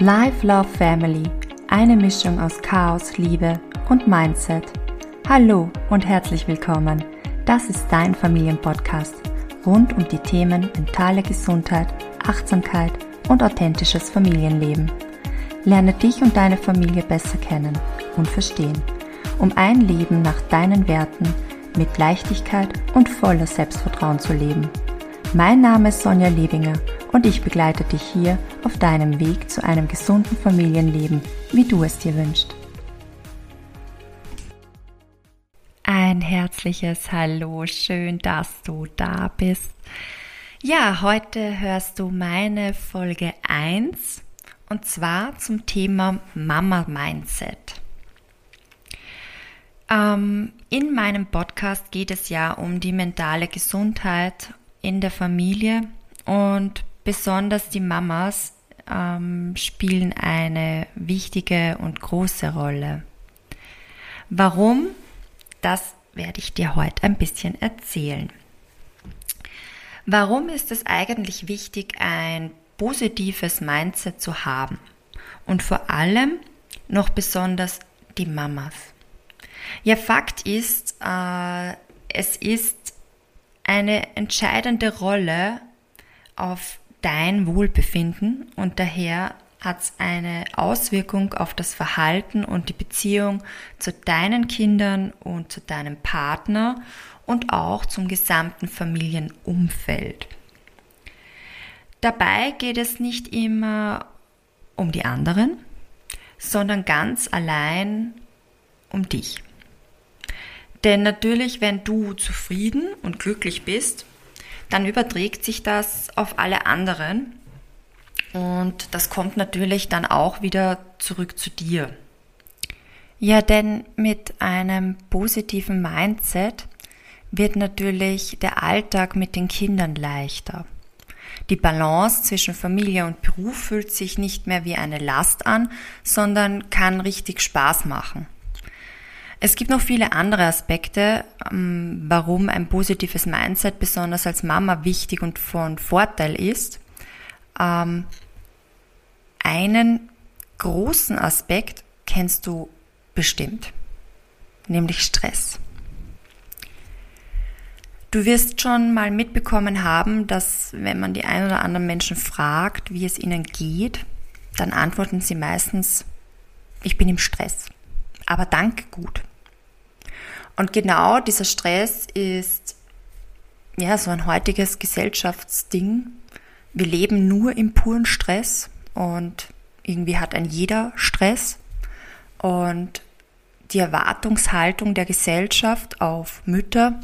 Life Love Family, eine Mischung aus Chaos, Liebe und Mindset. Hallo und herzlich willkommen. Das ist dein Familienpodcast rund um die Themen mentale Gesundheit, Achtsamkeit und authentisches Familienleben. Lerne dich und deine Familie besser kennen und verstehen, um ein Leben nach deinen Werten mit Leichtigkeit und voller Selbstvertrauen zu leben. Mein Name ist Sonja Lebinger und ich begleite dich hier auf deinem Weg zu einem gesunden Familienleben, wie du es dir wünschst. Ein herzliches Hallo, schön, dass du da bist. Ja, heute hörst du meine Folge 1 und zwar zum Thema Mama Mindset. Ähm, in meinem Podcast geht es ja um die mentale Gesundheit in der Familie und besonders die Mamas ähm, spielen eine wichtige und große Rolle. Warum? Das werde ich dir heute ein bisschen erzählen. Warum ist es eigentlich wichtig, ein positives Mindset zu haben? Und vor allem noch besonders die Mamas. Ja, Fakt ist, äh, es ist eine entscheidende Rolle auf dein Wohlbefinden und daher hat es eine Auswirkung auf das Verhalten und die Beziehung zu deinen Kindern und zu deinem Partner und auch zum gesamten Familienumfeld. Dabei geht es nicht immer um die anderen, sondern ganz allein um dich. Denn natürlich, wenn du zufrieden und glücklich bist, dann überträgt sich das auf alle anderen und das kommt natürlich dann auch wieder zurück zu dir. Ja, denn mit einem positiven Mindset wird natürlich der Alltag mit den Kindern leichter. Die Balance zwischen Familie und Beruf fühlt sich nicht mehr wie eine Last an, sondern kann richtig Spaß machen. Es gibt noch viele andere Aspekte, ähm, warum ein positives Mindset besonders als Mama wichtig und von Vorteil ist. Ähm, einen großen Aspekt kennst du bestimmt, nämlich Stress. Du wirst schon mal mitbekommen haben, dass wenn man die ein oder anderen Menschen fragt, wie es ihnen geht, dann antworten sie meistens, ich bin im Stress. Aber danke gut. Und genau dieser Stress ist ja so ein heutiges Gesellschaftsding. Wir leben nur im puren Stress und irgendwie hat ein jeder Stress und die Erwartungshaltung der Gesellschaft auf Mütter,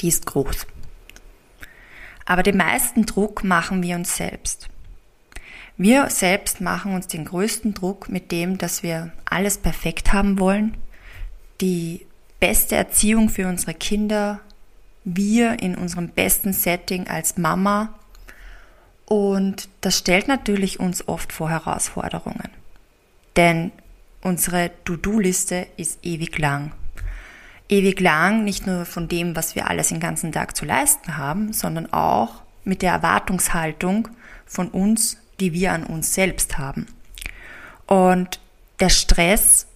die ist groß. Aber den meisten Druck machen wir uns selbst. Wir selbst machen uns den größten Druck mit dem, dass wir alles perfekt haben wollen, die beste Erziehung für unsere Kinder, wir in unserem besten Setting als Mama. Und das stellt natürlich uns oft vor Herausforderungen. Denn unsere To-Do-Liste ist ewig lang. Ewig lang, nicht nur von dem, was wir alles den ganzen Tag zu leisten haben, sondern auch mit der Erwartungshaltung von uns, die wir an uns selbst haben. Und der Stress,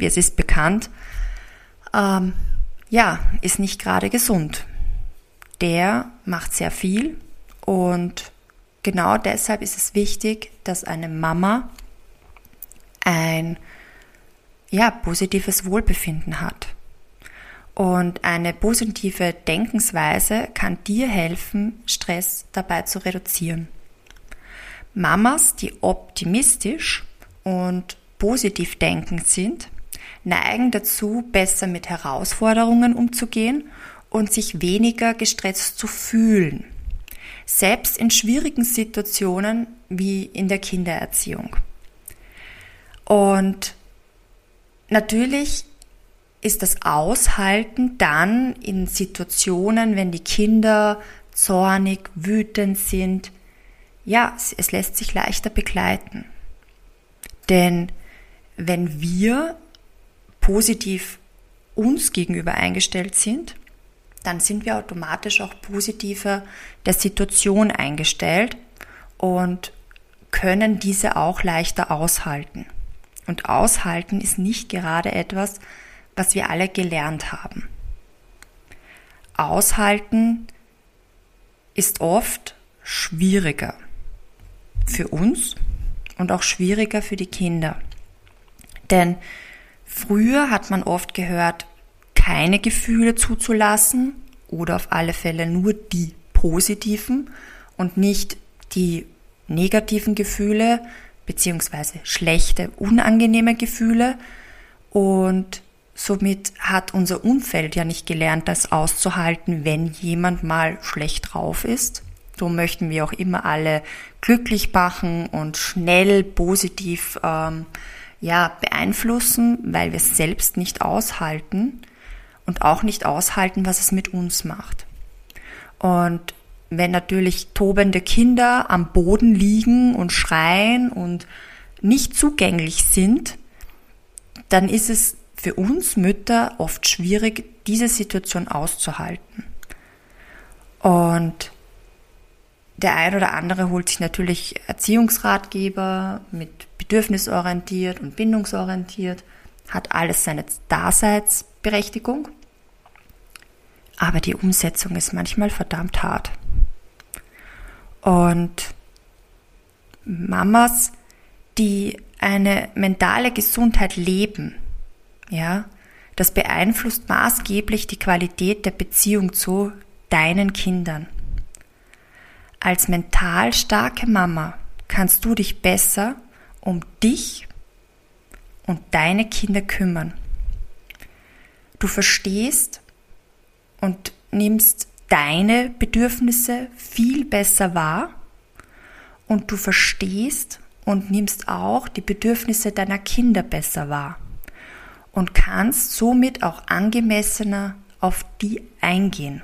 es ist bekannt, ähm, ja, ist nicht gerade gesund. Der macht sehr viel und genau deshalb ist es wichtig, dass eine Mama ein ja, positives Wohlbefinden hat. Und eine positive Denkensweise kann dir helfen, Stress dabei zu reduzieren. Mamas, die optimistisch und positiv denkend sind, neigen dazu, besser mit Herausforderungen umzugehen und sich weniger gestresst zu fühlen. Selbst in schwierigen Situationen wie in der Kindererziehung. Und natürlich ist das Aushalten dann in Situationen, wenn die Kinder zornig, wütend sind, ja, es lässt sich leichter begleiten. Denn wenn wir positiv uns gegenüber eingestellt sind, dann sind wir automatisch auch positiver der Situation eingestellt und können diese auch leichter aushalten. Und aushalten ist nicht gerade etwas, was wir alle gelernt haben. Aushalten ist oft schwieriger für uns und auch schwieriger für die Kinder. Denn früher hat man oft gehört, keine Gefühle zuzulassen oder auf alle Fälle nur die positiven und nicht die negativen Gefühle beziehungsweise schlechte, unangenehme Gefühle und somit hat unser Umfeld ja nicht gelernt, das auszuhalten, wenn jemand mal schlecht drauf ist. So möchten wir auch immer alle glücklich machen und schnell positiv ähm, ja, beeinflussen, weil wir es selbst nicht aushalten und auch nicht aushalten, was es mit uns macht. Und wenn natürlich tobende Kinder am Boden liegen und schreien und nicht zugänglich sind, dann ist es für uns Mütter oft schwierig, diese Situation auszuhalten. Und der ein oder andere holt sich natürlich Erziehungsratgeber mit bedürfnisorientiert und bindungsorientiert, hat alles seine Daseinsberechtigung, aber die Umsetzung ist manchmal verdammt hart. Und Mamas, die eine mentale Gesundheit leben, ja, das beeinflusst maßgeblich die Qualität der Beziehung zu deinen Kindern. Als mental starke Mama kannst du dich besser um dich und deine Kinder kümmern. Du verstehst und nimmst deine Bedürfnisse viel besser wahr und du verstehst und nimmst auch die Bedürfnisse deiner Kinder besser wahr und kannst somit auch angemessener auf die eingehen.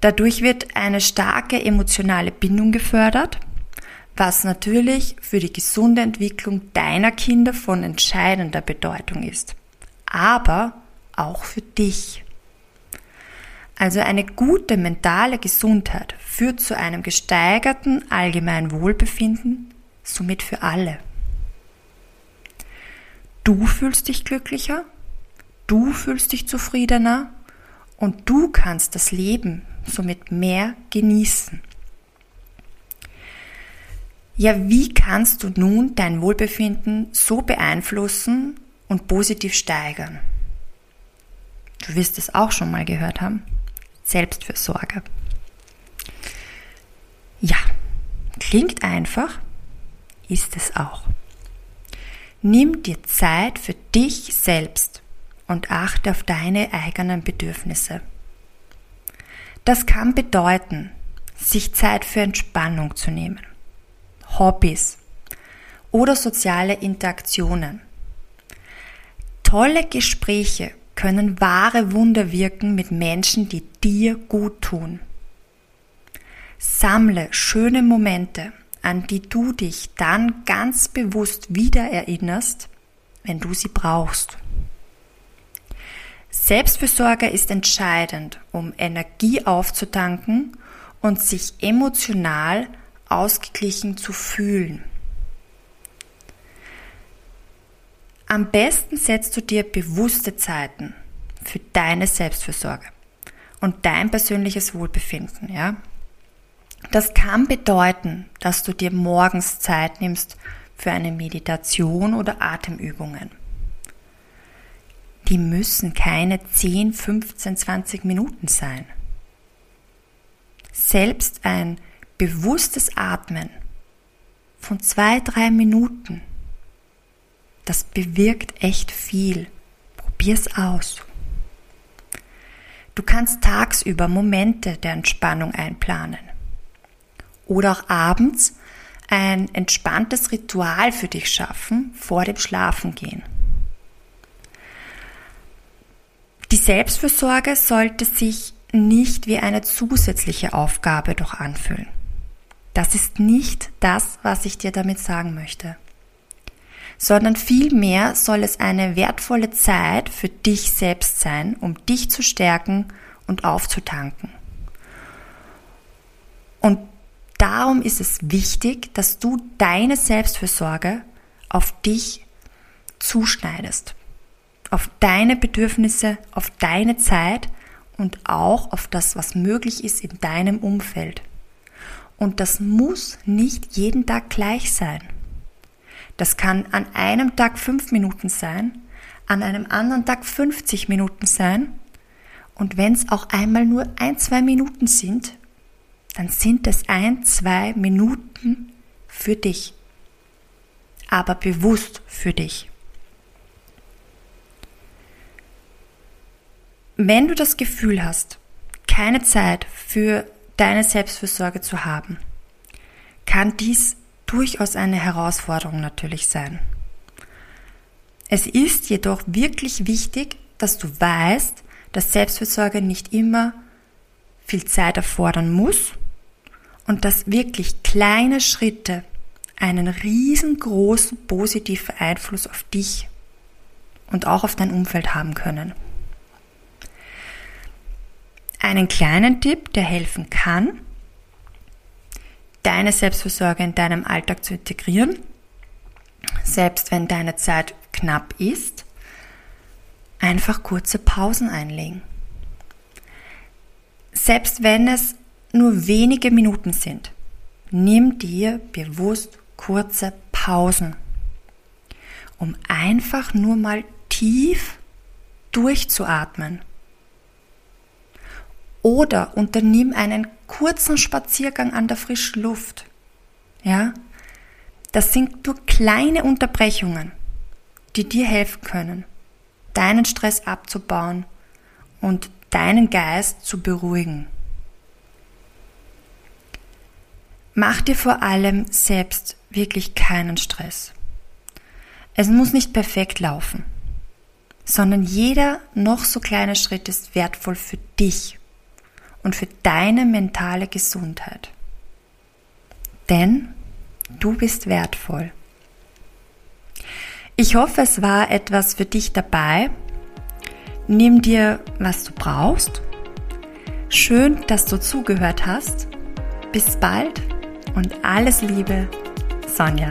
Dadurch wird eine starke emotionale Bindung gefördert, was natürlich für die gesunde Entwicklung deiner Kinder von entscheidender Bedeutung ist, aber auch für dich. Also eine gute mentale Gesundheit führt zu einem gesteigerten allgemeinen Wohlbefinden, somit für alle. Du fühlst dich glücklicher, du fühlst dich zufriedener und du kannst das Leben somit mehr genießen. Ja, wie kannst du nun dein Wohlbefinden so beeinflussen und positiv steigern? Du wirst es auch schon mal gehört haben. Selbstfürsorge. Ja, klingt einfach, ist es auch. Nimm dir Zeit für dich selbst und achte auf deine eigenen Bedürfnisse. Das kann bedeuten, sich Zeit für Entspannung zu nehmen, Hobbys oder soziale Interaktionen. Tolle Gespräche können wahre Wunder wirken mit Menschen, die dir gut tun. Sammle schöne Momente, an die du dich dann ganz bewusst wieder erinnerst, wenn du sie brauchst. Selbstfürsorge ist entscheidend, um Energie aufzutanken und sich emotional ausgeglichen zu fühlen. Am besten setzt du dir bewusste Zeiten für deine Selbstfürsorge und dein persönliches Wohlbefinden, ja? Das kann bedeuten, dass du dir morgens Zeit nimmst für eine Meditation oder Atemübungen. Die müssen keine 10, 15, 20 Minuten sein. Selbst ein bewusstes Atmen von zwei, drei Minuten das bewirkt echt viel. Probier's aus. Du kannst tagsüber Momente der Entspannung einplanen. Oder auch abends ein entspanntes Ritual für dich schaffen vor dem Schlafengehen. Die Selbstfürsorge sollte sich nicht wie eine zusätzliche Aufgabe doch anfühlen. Das ist nicht das, was ich dir damit sagen möchte sondern vielmehr soll es eine wertvolle Zeit für dich selbst sein, um dich zu stärken und aufzutanken. Und darum ist es wichtig, dass du deine Selbstfürsorge auf dich zuschneidest. Auf deine Bedürfnisse, auf deine Zeit und auch auf das, was möglich ist in deinem Umfeld. Und das muss nicht jeden Tag gleich sein. Das kann an einem Tag fünf Minuten sein, an einem anderen Tag 50 Minuten sein. Und wenn es auch einmal nur ein, zwei Minuten sind, dann sind es ein, zwei Minuten für dich. Aber bewusst für dich. Wenn du das Gefühl hast, keine Zeit für deine Selbstfürsorge zu haben, kann dies durchaus eine Herausforderung natürlich sein. Es ist jedoch wirklich wichtig, dass du weißt, dass Selbstfürsorge nicht immer viel Zeit erfordern muss und dass wirklich kleine Schritte einen riesengroßen positiven Einfluss auf dich und auch auf dein Umfeld haben können. Einen kleinen Tipp, der helfen kann, deine Selbstversorge in deinem Alltag zu integrieren, selbst wenn deine Zeit knapp ist, einfach kurze Pausen einlegen. Selbst wenn es nur wenige Minuten sind, nimm dir bewusst kurze Pausen, um einfach nur mal tief durchzuatmen oder unternimm einen kurzen Spaziergang an der frischen Luft. Ja? Das sind nur kleine Unterbrechungen, die dir helfen können, deinen Stress abzubauen und deinen Geist zu beruhigen. Mach dir vor allem selbst wirklich keinen Stress. Es muss nicht perfekt laufen, sondern jeder noch so kleine Schritt ist wertvoll für dich und für deine mentale Gesundheit. Denn du bist wertvoll. Ich hoffe, es war etwas für dich dabei. Nimm dir, was du brauchst. Schön, dass du zugehört hast. Bis bald und alles Liebe, Sonja.